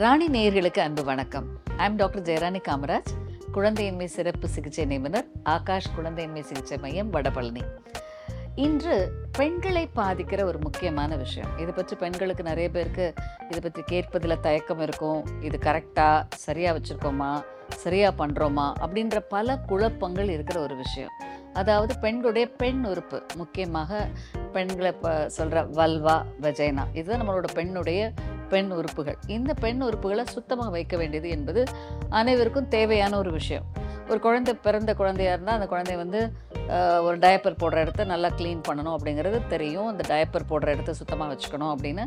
ராணி நேயர்களுக்கு அன்பு வணக்கம். I'm doctor Jayarani Kamaraj. குழந்தையின்மை சிறப்பு சிகிச்சை நிபுணர் ஆகாஷ் குழந்தையின்மை சிகிச்சை மையம் வடபழனி. இன்று பெண்களை பாதிக்கிற ஒரு முக்கியமான விஷயம். இதை பற்றி பெண்களுக்கு நிறைய பேருக்கு இதை பற்றி கேட்பதில் தயக்கம் இருக்கும். இது கரெக்டாக சரியாக வச்சுருக்கோமா சரியாக பண்ணுறோமா அப்படின்ற பல குழப்பங்கள் இருக்கிற ஒரு விஷயம். அதாவது பெண்களுடைய பெண் உறுப்பு. முக்கியமாக பெண்களை இப்போ சொல்கிற வல்வா வஜைனா. இதுதான் நம்மளோட பெண்ணுடைய பெண் உறுப்புகள். இந்த பெண் உறுப்புகளை சுத்தமாக வைக்க வேண்டியது என்பது அனைவருக்கும் தேவையான ஒரு விஷயம். ஒரு குழந்தை பிறந்த குழந்தையா இருந்தால் அந்த குழந்தைய வந்து ஒரு டயப்பர் போடுற இடத்த நல்லா க்ளீன் பண்ணணும் அப்படிங்கிறது தெரியும். அந்த டயப்பர் போடுற இடத்த சுத்தமாக வச்சுக்கணும் அப்படின்னு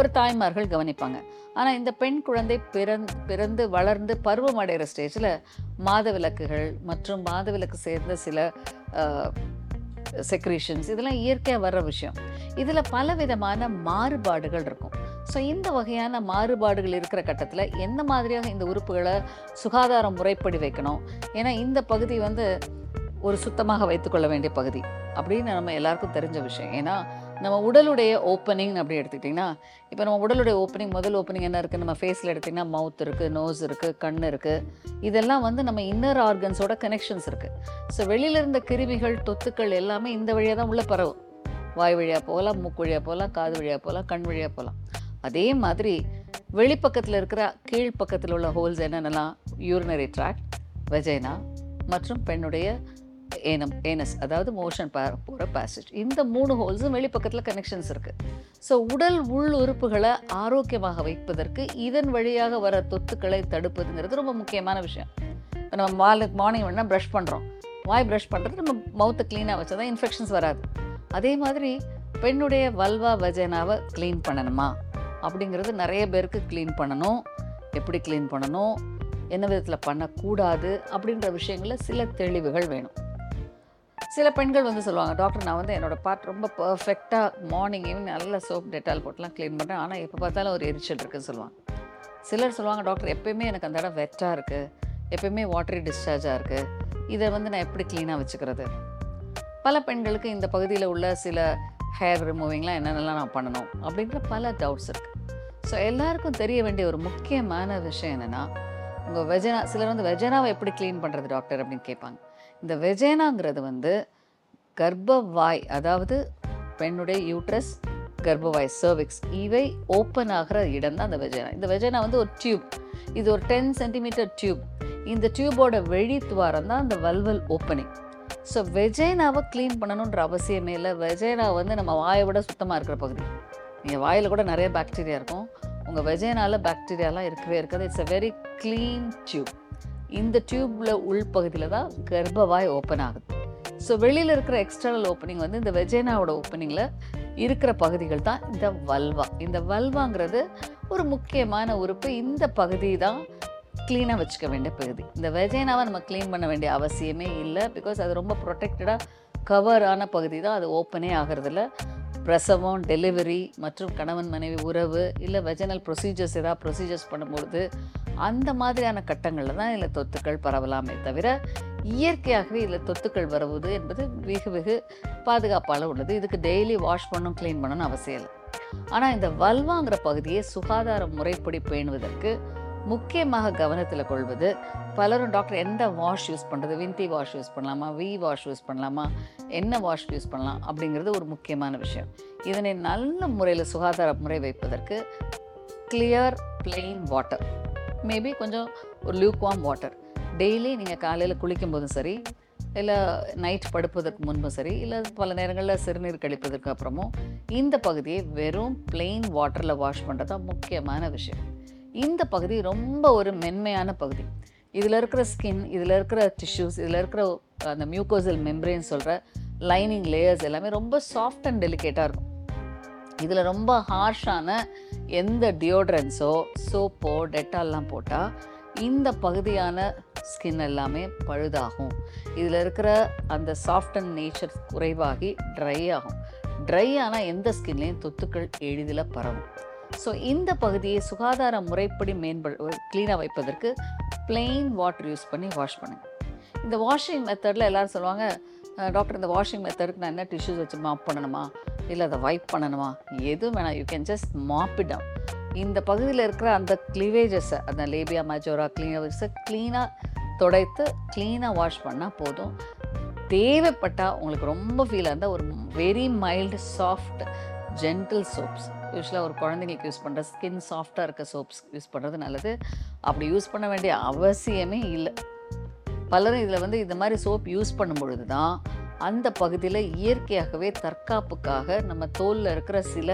ஒரு தாய்மார்கள் கவனிப்பாங்க. ஆனால் இந்த பெண் குழந்தை பிறந் பிறந்து வளர்ந்து பருவம் அடைகிற ஸ்டேஜில் மாதவிலக்குகள் மற்றும் மாதவிலக்கு சேர்ந்த சில செக்ரீஷன்ஸ் இதெல்லாம் இயற்கையாக வர்ற விஷயம். இதில் பல விதமான மாறுபாடுகள் இருக்கும். ஸோ இந்த வகையான மாறுபாடுகள் இருக்கிற கட்டத்தில் எந்த மாதிரியாக இந்த உறுப்புகளை சுகாதார முறைப்படி வைக்கணும்? ஏன்னா இந்த பகுதி வந்து ஒரு சுத்தமாக வைத்துக்கொள்ள வேண்டிய பகுதி அப்படின்னு நம்ம எல்லாருக்கும் தெரிஞ்ச விஷயம். ஏன்னா நம்ம உடலுடைய ஓப்பனிங் அப்படி எடுத்துக்கிட்டிங்கன்னா இப்போ நம்ம உடலுடைய ஓப்பனிங் முதல் ஓப்பனிங் என்ன இருக்குது நம்ம ஃபேஸில் எடுத்திங்கன்னா மவுத் இருக்குது நோஸ் இருக்குது கண் இருக்குது இதெல்லாம் வந்து நம்ம இன்னர் ஆர்கன்ஸோட கனெக்ஷன்ஸ் இருக்குது ஸோ வெளியில் இருந்த கிருமிகள் தொத்துக்கள் எல்லாமே இந்த வழியாக தான் உள்ளே பரவும். வாய் வழியாக போகலாம் மூக்கு வழியாக போகலாம் காது வழியாக போகலாம் கண் வழியாக போகலாம். அதே மாதிரி வெளிப்பக்கத்தில் இருக்கிற கீழ்ப்பக்கத்தில் உள்ள ஹோல்ஸ் என்னென்னலாம்? யூரினரி ட்ராக்ட் வெஜைனா மற்றும் பெண்ணுடைய ஏனம் ஏனஸ் அதாவது மோஷன் போகிற பேசேஜ் இந்த மூணு ஹோல்ஸும் வெளிப்பக்கத்தில் கனெக்ஷன்ஸ் இருக்குது ஸோ உடல் உள் உறுப்புகளை ஆரோக்கியமாக வைப்பதற்கு இதன் வழியாக வர தொத்துக்களை தடுப்பதுங்கிறது ரொம்ப முக்கியமான விஷயம். இப்போ நம்ம மாலை மார்னிங் வேணால் ப்ரஷ் பண்ணுறோம் வாய் ப்ரஷ் பண்ணுறது நம்ம மவுத்தை க்ளீனாக வச்சா தான் இன்ஃபெக்ஷன்ஸ் வராது. அதே மாதிரி பெண்ணுடைய வல்வா வஜனாவை க்ளீன் பண்ணணுமா? அப்படிங்கிறது நிறைய பேருக்கு க்ளீன் பண்ணணும். எப்படி க்ளீன் பண்ணணும்? என்ன விதத்தில் பண்ணக்கூடாது? அப்படின்ற விஷயங்களில் சில தெளிவுகள் வேணும். சில பெண்கள் வந்து சொல்லுவாங்க டாக்டர் நான் வந்து என்னோடய பார்ட் ரொம்ப பர்ஃபெக்டாக மார்னிங் ஈவினிங் நல்ல சோப் டெட்டால் போட்டுலாம் க்ளீன் பண்ணுறேன் ஆனால் எப்போ பார்த்தாலும் ஒரு எரிச்சல் இருக்குன்னு சொல்லுவாங்க. சிலர் சொல்லுவாங்க டாக்டர் எப்பயுமே எனக்கு அந்த இடம் வெட்டாக இருக்குது எப்பயுமே வாட்டரி டிஸ்சார்ஜாக இருக்குது இதை வந்து நான் எப்படி க்ளீனாக வச்சுக்கிறது? பல பெண்களுக்கு இந்த பகுதியில் உள்ள சில ஹேர் ரிமூவிங்லாம் என்னென்னலாம் நான் பண்ணணும் அப்படின்ற பல டவுட்ஸ் இருக்குது ஸோ எல்லாருக்கும் தெரிய வேண்டிய ஒரு முக்கியமான விஷயம் என்னென்னா உங்கள் வெஜனா சிலர் வந்து வெஜனாவை எப்படி க்ளீன் பண்ணுறது டாக்டர் அப்படின்னு கேட்பாங்க. இந்த வெஜேனாங்கிறது வந்து கர்ப்பவாய் அதாவது பெண்ணுடைய யூட்ரஸ் கர்ப்பவாய் சர்விக்ஸ் இவை ஓப்பன் ஆகிற இடம் தான் அந்த வெஜேனா. இந்த வெஜேனா வந்து ஒரு டியூப் இது ஒரு டென் சென்டிமீட்டர் டியூப் இந்த டியூபோட வெளி துவாரம் தான் அந்த வல்வல் ஓப்பனிங் ஸோ வெஜேனாவை க்ளீன் பண்ணணுன்ற அவசியமே இல்லை. வெஜேனா வந்து நம்ம வாயை விட சுத்தமாக இருக்கிற பகுதி. நீங்கள் வாயில் கூட நிறைய பாக்டீரியா இருக்கும். உங்கள் வெஜேனால பாக்டீரியாலாம் இருக்கவே இருக்காது. It's a very clean tube இந்த டியூப்பில் உள்பகுதியில் தான் கர்ப்பவாய் ஓப்பன் ஆகுது. ஸோ வெளியில் இருக்கிற எக்ஸ்டர்னல் ஓப்பனிங் வந்து இந்த வெஜேனாவோட ஓப்பனிங்கில் இருக்கிற பகுதிகள் தான் இந்த வல்வா இந்த வல்வாங்கிறது ஒரு முக்கியமான உறுப்பு. இந்த பகுதி தான் க்ளீனாக வச்சுக்க வேண்டிய பகுதி. இந்த வெஜைனாவை நம்ம க்ளீன் பண்ண வேண்டிய அவசியமே இல்லை. பிகாஸ் அது ரொம்ப ப்ரொடெக்டடாக கவர் ஆன பகுதி தான். அது ஓப்பனே ஆகிறதில்ல. பிரசவம் டெலிவரி மற்றும் கணவன் மனைவி உறவு இல்லை வெஜனல் ப்ரொசீஜர்ஸ் ஏதாவது ப்ரொசீஜர்ஸ் பண்ணும்பொழுது அந்த மாதிரியான கட்டங்களில் தான் இதில் தொத்துக்கள் பரவலாமே தவிர இயற்கையாகவே இதில் தொத்துக்கள் வருவது என்பது வெகு வெகு பாதுகாப்பால் உள்ளது. இதுக்கு டெய்லி வாஷ் பண்ணும் க்ளீன் பண்ணணும்னு அவசியம் இல்லை. ஆனால் இந்த வல்வாங்கிற பகுதியை சுகாதார முறைப்படி பேணுவதற்கு முக்கியமாக கவனத்தில் கொள்வது பலரும் டாக்டர் எந்த வாஷ் யூஸ் பண்ணுறது வின்டி வாஷ் யூஸ் பண்ணலாமா? வி வாஷ் யூஸ் பண்ணலாமா? என்ன வாஷ் யூஸ் பண்ணலாம்? அப்படிங்கிறது ஒரு முக்கியமான விஷயம். இதனை நல்ல முறையில் சுகாதார முறை வைப்பதற்கு கிளியர் பிளெயின் வாட்டர் மேபி கொஞ்சம் ஒரு லியூக்வாம் வாட்டர் டெய்லி நீங்கள் காலையில் குளிக்கும் போதும் சரி இல்லை நைட் படுப்பதற்கு முன்பும் சரி இல்லை பல நேரங்களில் சிறுநீர் கழிப்பதற்கு அப்புறமும் இந்த பகுதியை வெறும் பிளெயின் வாட்டரில் வாஷ் பண்ணுறது தான் முக்கியமான விஷயம். இந்த பகுதி ரொம்ப ஒரு மென்மையான பகுதி. இதில் இருக்கிற ஸ்கின் இதில் இருக்கிற டிஷ்யூஸ் இதில் இருக்கிற அந்த மியூக்கோசல் மெம்பரேன் சொல்கிற லைனிங் லேயர்ஸ் எல்லாமே ரொம்ப சாஃப்ட் அண்ட் டெலிகேட்டாக இருக்கும். இதில் ரொம்ப ஹார்ஷான எந்த டியோட்ரன்ஸோ சோப்போ டெட்டால்லாம் போட்டால் இந்த பகுதியான ஸ்கின் எல்லாமே பழுதாகும். இதில் இருக்கிற அந்த சாஃப்ட் அண்ட் நேச்சர் குறைவாகி ட்ரை ஆகும். ட்ரை ஆனால் எந்த ஸ்கின்லேயும் தொத்துக்கள் எளிதில் பரவும். ஸோ இந்த பகுதியை சுகாதார முறைப்படி மேம்படு க்ளீனாக வைப்பதற்கு பிளெயின் வாட்டர் யூஸ் பண்ணி வாஷ் பண்ணுங்கள் இந்த வாஷிங் மெத்தடில் எல்லோரும் சொல்லுவாங்க டாக்டர் இந்த வாஷிங் மெத்தடுக்கு நான் என்ன டிஷ்யூஸ் வச்சு மாப் பண்ணணுமா? இல்லை அதை வைப் பண்ணணுமா? எதுவும் வேணாம் யூ கேன் ஜஸ்ட் மாப்பிடம் இந்த பகுதியில் இருக்கிற அந்த கிளிவேஜஸை அந்த லேபியா மஜோரா கிளீனர்ஸை க்ளீனாக துடைத்து க்ளீனாக வாஷ் பண்ணால் போதும். தேவைப்பட்டால் உங்களுக்கு ரொம்ப ஃபீல் இருந்தால் ஒரு very mild soft gentle soaps யூஸ்வலாக ஒரு குழந்தைங்களுக்கு யூஸ் பண்ணுற ஸ்கின் சாஃப்டாக இருக்க சோப்ஸ் யூஸ் பண்ணுறது நல்லது. அப்படி யூஸ் பண்ண வேண்டிய அவசியமே இல்லை. பலரும் இதில் வந்து இந்த மாதிரி சோப் யூஸ் பண்ணும் பொழுது தான் அந்த பகுதியில் இயற்கையாகவே தற்காப்புக்காக நம்ம தோலில் இருக்கிற சில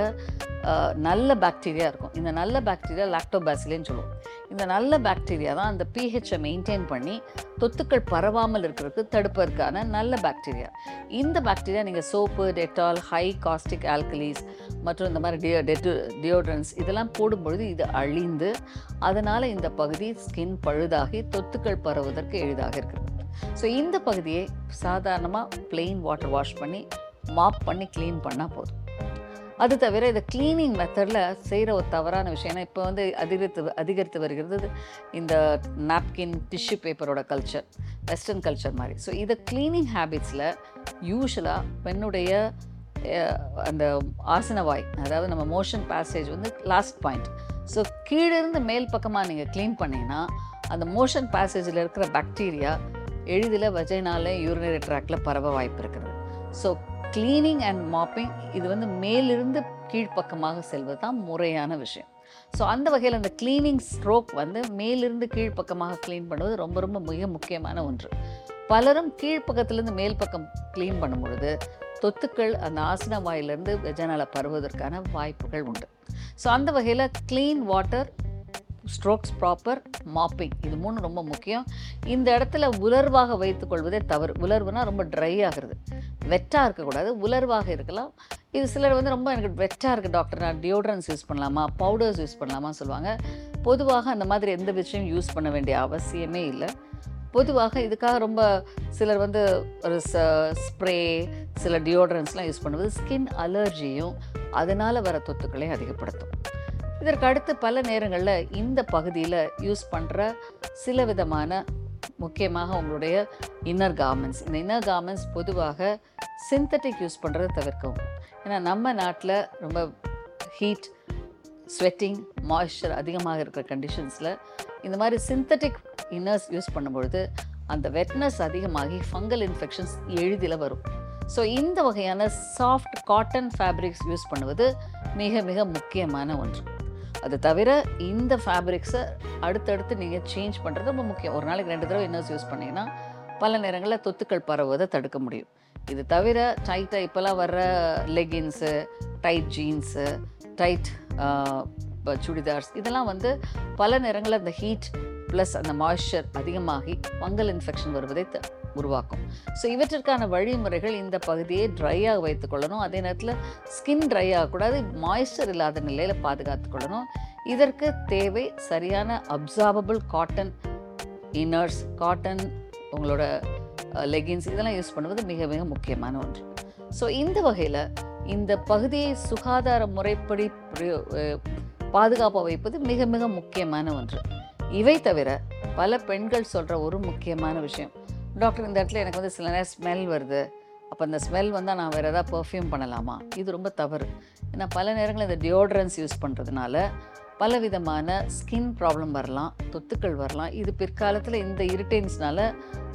நல்ல பாக்டீரியா இருக்கும். இந்த நல்ல பாக்டீரியா லாக்டோபாசிலேன்னு சொல்லுவோம். இந்த நல்ல பாக்டீரியா தான் அந்த பிஹெச்சை மெயின்டைன் பண்ணி தொத்துக்கள் பரவாமல் இருக்கிறதுக்கு தடுப்பதற்கான நல்ல பாக்டீரியா இந்த பாக்டீரியா நீங்கள் soap Dettol high caustic alkalies மற்றும் இந்த மாதிரி டியோ டெட்டு டியோட்ரன்ஸ் இதெல்லாம் போடும்பொழுது இது அழிந்து அதனால் இந்த பகுதி ஸ்கின் பழுதாகி தொத்துக்கள் பரவுவதற்கு எளிதாக இருக்கிறது. ஸோ இந்த பகுதியை சாதாரணமாக பிளெயின் வாட்டர் வாஷ் பண்ணி மாப் பண்ணி க்ளீன் பண்ணால் போதும். அது தவிர இந்த க்ளீனிங் மெத்தடில் செய்கிற ஒரு தவறான விஷயம். ஏன்னா இப்போ வந்து அதிகரித்து அதிகரித்து வருகிறது இந்த நாப்கின் டிஷ்யூ பேப்பரோட கல்ச்சர் வெஸ்டர்ன் கல்ச்சர் மாதிரி. ஸோ இதை க்ளீனிங் ஹேபிட்ஸில் யூஸ்வலாக பெண்ணுடைய அந்த ஆசனவாய் அதாவது நம்ம மோஷன் பேசேஜ் வந்து லாஸ்ட் பாயிண்ட் ஸோ கீழிருந்து மேல் பக்கமாக நீங்கள் க்ளீன் பண்ணிங்கன்னா அந்த மோஷன் பேசேஜில் இருக்கிற பாக்டீரியா எளிதில் வஜைனால யூரினரி ட்ராக்டில் பரவ வாய்ப்பு இருக்கிறது ஸோ க்ளீனிங் அண்ட் மாப்பிங் இது வந்து மேலிருந்து கீழ்ப்பக்கமாக செல்வது தான் முறையான விஷயம். ஸோ அந்த வகையில் அந்த கிளீனிங் ஸ்ட்ரோக் வந்து மேலிருந்து கீழ்ப்பக்கமாக க்ளீன் பண்ணுவது ரொம்ப ரொம்ப மிக முக்கியமான ஒன்று. பலரும் கீழ்ப்பக்கத்துலேருந்து மேல் பக்கம் க்ளீன் பண்ணும் பொழுது தொத்துக்கள் அந்த ஆசன வாயிலிருந்து வெஜனால பருவதற்கான வாய்ப்புகள் உண்டு. ஸோ அந்த வகையில் clean water strokes proper mopping இது மூணு ரொம்ப முக்கியம். இந்த இடத்துல உலர்வாக வைத்துக்கொள்வதே தவறு. உலர்வுனா ரொம்ப ட்ரை ஆகிறது வெட்டாக இருக்கக்கூடாது. உலர்வாக இருக்கலாம். இது சிலர் வந்து ரொம்ப எனக்கு வெட்டாக இருக்குது டாக்டர் நான் டியோட்ரன்ஸ் யூஸ் பண்ணலாமா? பவுடர்ஸ் யூஸ் பண்ணலாமா சொல்லுவாங்க. பொதுவாக அந்த மாதிரி எந்த விஷயம் யூஸ் பண்ண வேண்டிய அவசியமே இல்லை. பொதுவாக இதுக்காக ரொம்ப சிலர் வந்து ஒரு ஸ்ப்ரே சில டியோட்ரன்ஸ்லாம் யூஸ் பண்ணுவது ஸ்கின் அலர்ஜியும் அதனால் வர தொத்துக்களை அதிகப்படுத்தும். இதற்கு அடுத்து பல நேரங்களில் இந்த பகுதியில் யூஸ் பண்ணுற சில விதமான முக்கியமாக உங்களுடைய இன்னர் கார்மெண்ட்ஸ் இந்த இன்னர் கார்மெண்ட்ஸ் பொதுவாக சிந்தட்டிக் யூஸ் பண்ணுறதை தவிர்க்கவும். ஏன்னா நம்ம நாட்டில் ரொம்ப ஹீட் ஸ்வெட்டிங் மாய்ஸ்சர் அதிகமாக இருக்கிற கண்டிஷன்ஸில் இந்த மாதிரி சிந்தட்டிக் இன்னர்ஸ் யூஸ் பண்ணும்பொழுது அந்த வெட்னஸ் அதிகமாகி ஃபங்கல் இன்ஃபெக்ஷன்ஸ் எளிதில் வரும். ஸோ இந்த வகையான சாஃப்ட் காட்டன் ஃபேப்ரிக்ஸ் யூஸ் பண்ணுவது மிக மிக முக்கியமான ஒன்று. அது தவிர இந்த ஃபேப்ரிக்ஸை அடுத்தடுத்து நீங்கள் சேஞ்ச் பண்ணுறது ரொம்ப முக்கியம். ஒரு நாளைக்கு ரெண்டு தடவை இன்னர்ஸ் யூஸ் பண்ணிங்கன்னா பல நேரங்களில் தொத்துக்கள் பரவுவதை தடுக்க முடியும். இது தவிர டைட்டாக இப்போல்லாம் வர்ற leggings tight jeans tight chudidars இதெல்லாம் வந்து பல நேரங்களில் அந்த ஹீட் ப்ளஸ் அந்த மாய்ஸ்சர் அதிகமாகி ஃபங்கல் இன்ஃபெக்ஷன் வருவதை த- உருவாக்கும். ஸோ இவற்றிற்கான வழிமுறைகள் இந்த பகுதியை ட்ரையாக வைத்துக்கொள்ளணும் அதே நேரத்தில் ஸ்கின் ட்ரை ஆகக்கூடாது மாய்ஸ்சர் இல்லாத நிலையில் பாதுகாத்துக்கொள்ளணும் இதற்கு தேவை சரியான அப்சார்பபிள் காட்டன் இன்னர்ஸ் காட்டன் உங்களோட லெகின்ஸ் இதெல்லாம் யூஸ் பண்ணுவது மிக மிக முக்கியமான ஒன்று. ஸோ இந்த வகையில் இந்த பகுதியை சுகாதார முறைப்படி பாதுகாப்பாக வைப்பது மிக மிக முக்கியமான ஒன்று. இவை தவிர பல பெண்கள் சொல்கிற ஒரு முக்கியமான விஷயம். டாக்டர் இந்த இடத்துல எனக்கு வந்து சில நேரம் ஸ்மெல் வருது. அப்போ அந்த ஸ்மெல் வந்தால் நான் வேறு எதாவது பர்ஃப்யூம் பண்ணலாமா? இது ரொம்ப தவறு. ஏன்னா பல நேரங்களில் இந்த டியோட்ரன்ஸ் யூஸ் பண்ணுறதுனால பலவிதமான ஸ்கின் ப்ராப்ளம் வரலாம் தொத்துக்கள் வரலாம். இது பிற்காலத்தில் இந்த இரிட்டேன்ஸ்னால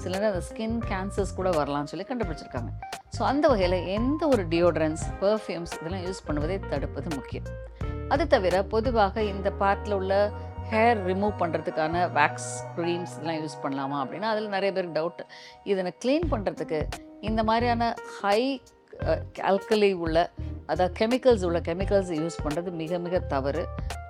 சில நேரம் அந்த ஸ்கின் கேன்சர்ஸ் கூட வரலாம்னு சொல்லி கண்டுபிடிச்சிருக்காங்க. ஸோ அந்த வகையில் எந்த ஒரு டியோட்ரன்ஸ் பர்ஃப்யூம்ஸ் இதெல்லாம் யூஸ் பண்ணுவதை தடுப்பது முக்கியம். அது தவிர பொதுவாக இந்த பார்ட்டில் உள்ள ஹேர் ரிமூவ் பண்ணுறதுக்கான வேக்ஸ் க்ரீம்ஸ் இதெல்லாம் யூஸ் பண்ணலாமா அப்படின்னா அதில் நிறைய பேருக்கு டவுட் இதனை க்ளீன் பண்ணுறதுக்கு இந்த மாதிரியான ஹை ஆல்கலி உள்ள அதாவது கெமிக்கல்ஸ் உள்ள கெமிக்கல்ஸ் யூஸ் பண்ணுறது மிக மிக தவறு.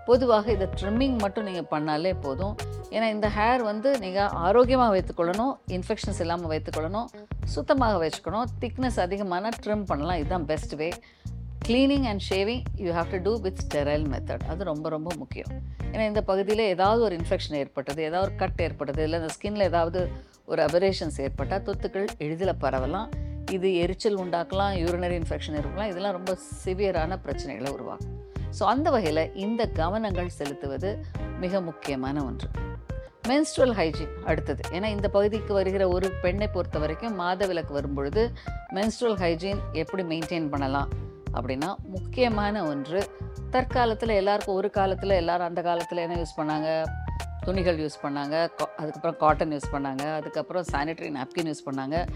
பொதுவாக இதை ட்ரிம்மிங் மட்டும் நீங்கள் பண்ணாலே போதும். ஏன்னா இந்த ஹேர் வந்து நீங்கள் ஆரோக்கியமாக வைத்துக்கொள்ளணும் இன்ஃபெக்ஷன்ஸ் இல்லாமல் வைத்துக்கொள்ளணும் சுத்தமாக வச்சுக்கணும் திக்னஸ் அதிகமான ட்ரிம் பண்ணலாம். இதுதான் best way cleaning and shaving you have to do with sterile method அது ரொம்ப ரொம்ப முக்கியம். ஏன்னா இந்த பகுதியில் ஏதாவது ஒரு இன்ஃபெக்ஷன் ஏற்பட்டது ஏதாவது ஒரு கட் ஏற்பட்டது இல்லை இந்த ஸ்கின்ல ஏதாவது ஒரு அபரேஷன்ஸ் ஏற்பட்டால் தொத்துக்கள் எளிதில் பரவலாம். இது எரிச்சல் உண்டாக்கலாம் யூரினரி இன்ஃபெக்ஷன் இருக்கலாம் இதெல்லாம் ரொம்ப சிவியரான பிரச்சனைகளை உருவாக்கும். ஸோ அந்த வகையில் இந்த கவனங்கள் செலுத்துவது மிக முக்கியமான ஒன்று. மென்ஸ்ட்ரல் ஹைஜீன் அடுத்தது. ஏன்னா இந்த பகுதிக்கு வருகிற ஒரு பெண்ணை பொறுத்த வரைக்கும் மாத விளக்கு வரும்பொழுது மென்ஸ்ட்ரல் ஹைஜீன் எப்படி மெயின்டைன் பண்ணலாம்? அப்படின்னா முக்கியமான ஒன்று. தற்காலத்தில் எல்லாருக்கும் ஒரு காலத்தில் எல்லோரும் அந்த காலத்தில் என்ன யூஸ் பண்ணாங்க? துணிகள் யூஸ் பண்ணாங்க. அதுக்கப்புறம் காட்டன் யூஸ் பண்ணாங்க. அதுக்கப்புறம் சானிடரி நாப்கின் யூஸ் பண்ணாங்க.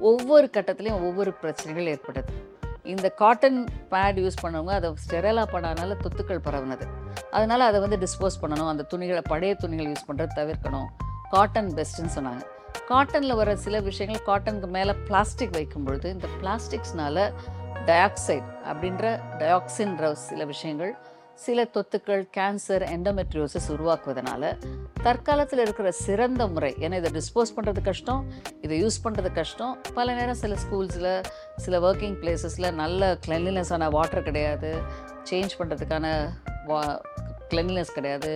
ஒவ்வொரு கட்டத்துலேயும் ஒவ்வொரு பிரச்சனைகள் ஏற்பட்டது. இந்த காட்டன் பேட் யூஸ் பண்ணவங்க அதை ஸ்டெரலாக பண்ணாதனால தொத்துக்கள் பரவுனது. அதனால் அதை வந்து டிஸ்போஸ் பண்ணணும். அந்த துணிகளை பழைய துணிகள் யூஸ் பண்ணுறது தவிர்க்கணும். காட்டன் பெஸ்ட்டுன்னு சொன்னாங்க. காட்டனில் வர சில விஷயங்கள் காட்டனுக்கு மேலே பிளாஸ்டிக் வைக்கும் பொழுது இந்த பிளாஸ்டிக்ஸ்னால டயாக்சைடு அப்படின்ற டயாக்சின்ற சில விஷயங்கள் சில தொத்துக்கள் கேன்சர் எண்டோமெட்ரியோசிஸ் உருவாக்குவதனால தற்காலத்தில் இருக்கிற சிறந்த முறை ஏன்னா இதை டிஸ்போஸ் பண்ணுறது கஷ்டம் இதை யூஸ் பண்ணுறது கஷ்டம். பல நேரம் சில ஸ்கூல்ஸில் சில ஒர்க்கிங் பிளேசஸில் நல்ல கிளென்லினஸான வாட்டர் கிடையாது. சேஞ்ச் பண்ணுறதுக்கான வா கிளென்லினஸ் கிடையாது.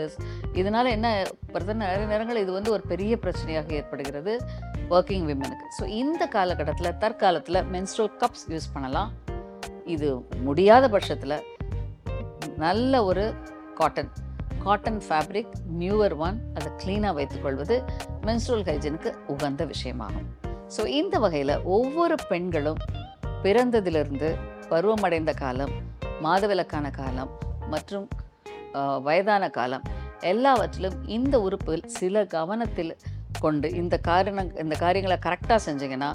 இதனால் என்ன பிரச்சனை நிறைய நேரங்கள் இது வந்து ஒரு பெரிய பிரச்சனையாக ஏற்படுகிறது ஒர்க்கிங் விமனுக்கு ஸோ இந்த காலகட்டத்தில் தற்காலத்தில் menstrual கப்ஸ் யூஸ் பண்ணலாம். இது முடியாத பட்சத்தில் நல்ல ஒரு cotton cotton fabric newer one அதை க்ளீனாக வைத்துக்கொள்வது மென்ஸ்ட்ரல் ஹைஜனுக்கு உகந்த விஷயமாகும். ஸோ இந்த வகையில் ஒவ்வொரு பெண்களும் பிறந்ததிலிருந்து பருவமடைந்த காலம் மாதவிலக்கான காலம் மற்றும் வயதான காலம் எல்லாவற்றிலும் இந்த உறுப்புகள் சில கவனத்தில் கொண்டு இந்த காரண இந்த காரியங்களை கரெக்டாக செஞ்சீங்கன்னா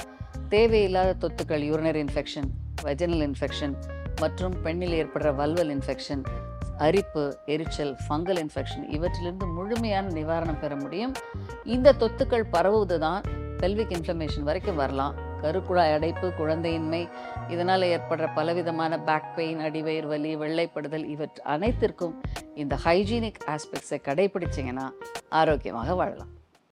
தேவையில்லாத தொத்துக்கள் யூரினரி இன்ஃபெக்ஷன் வெஜினல் இன்ஃபெக்ஷன் மற்றும் பெண்ணில் ஏற்படுற வல்வல் இன்ஃபெக்ஷன் அரிப்பு எரிச்சல் ஃபங்கல் இன்ஃபெக்ஷன் இவற்றிலிருந்து முழுமையான நிவாரணம் பெற முடியும். இந்த தொத்துக்கள் பரவுவது தான் பெல்விக் இன்ஃப்ளமேஷன் வரைக்கும் வரலாம். கருக்குழாய் அடைப்பு குழந்தையின்மை இதனால் ஏற்படுற பலவிதமான பேக் பெயின் அடிவயிர் வலி வெள்ளைப்படுதல் இவற்றை அனைத்திற்கும் இந்த ஹைஜீனிக் ஆஸ்பெக்ட்ஸை கடைபிடிச்சிங்கன்னா ஆரோக்கியமாக வாழலாம்.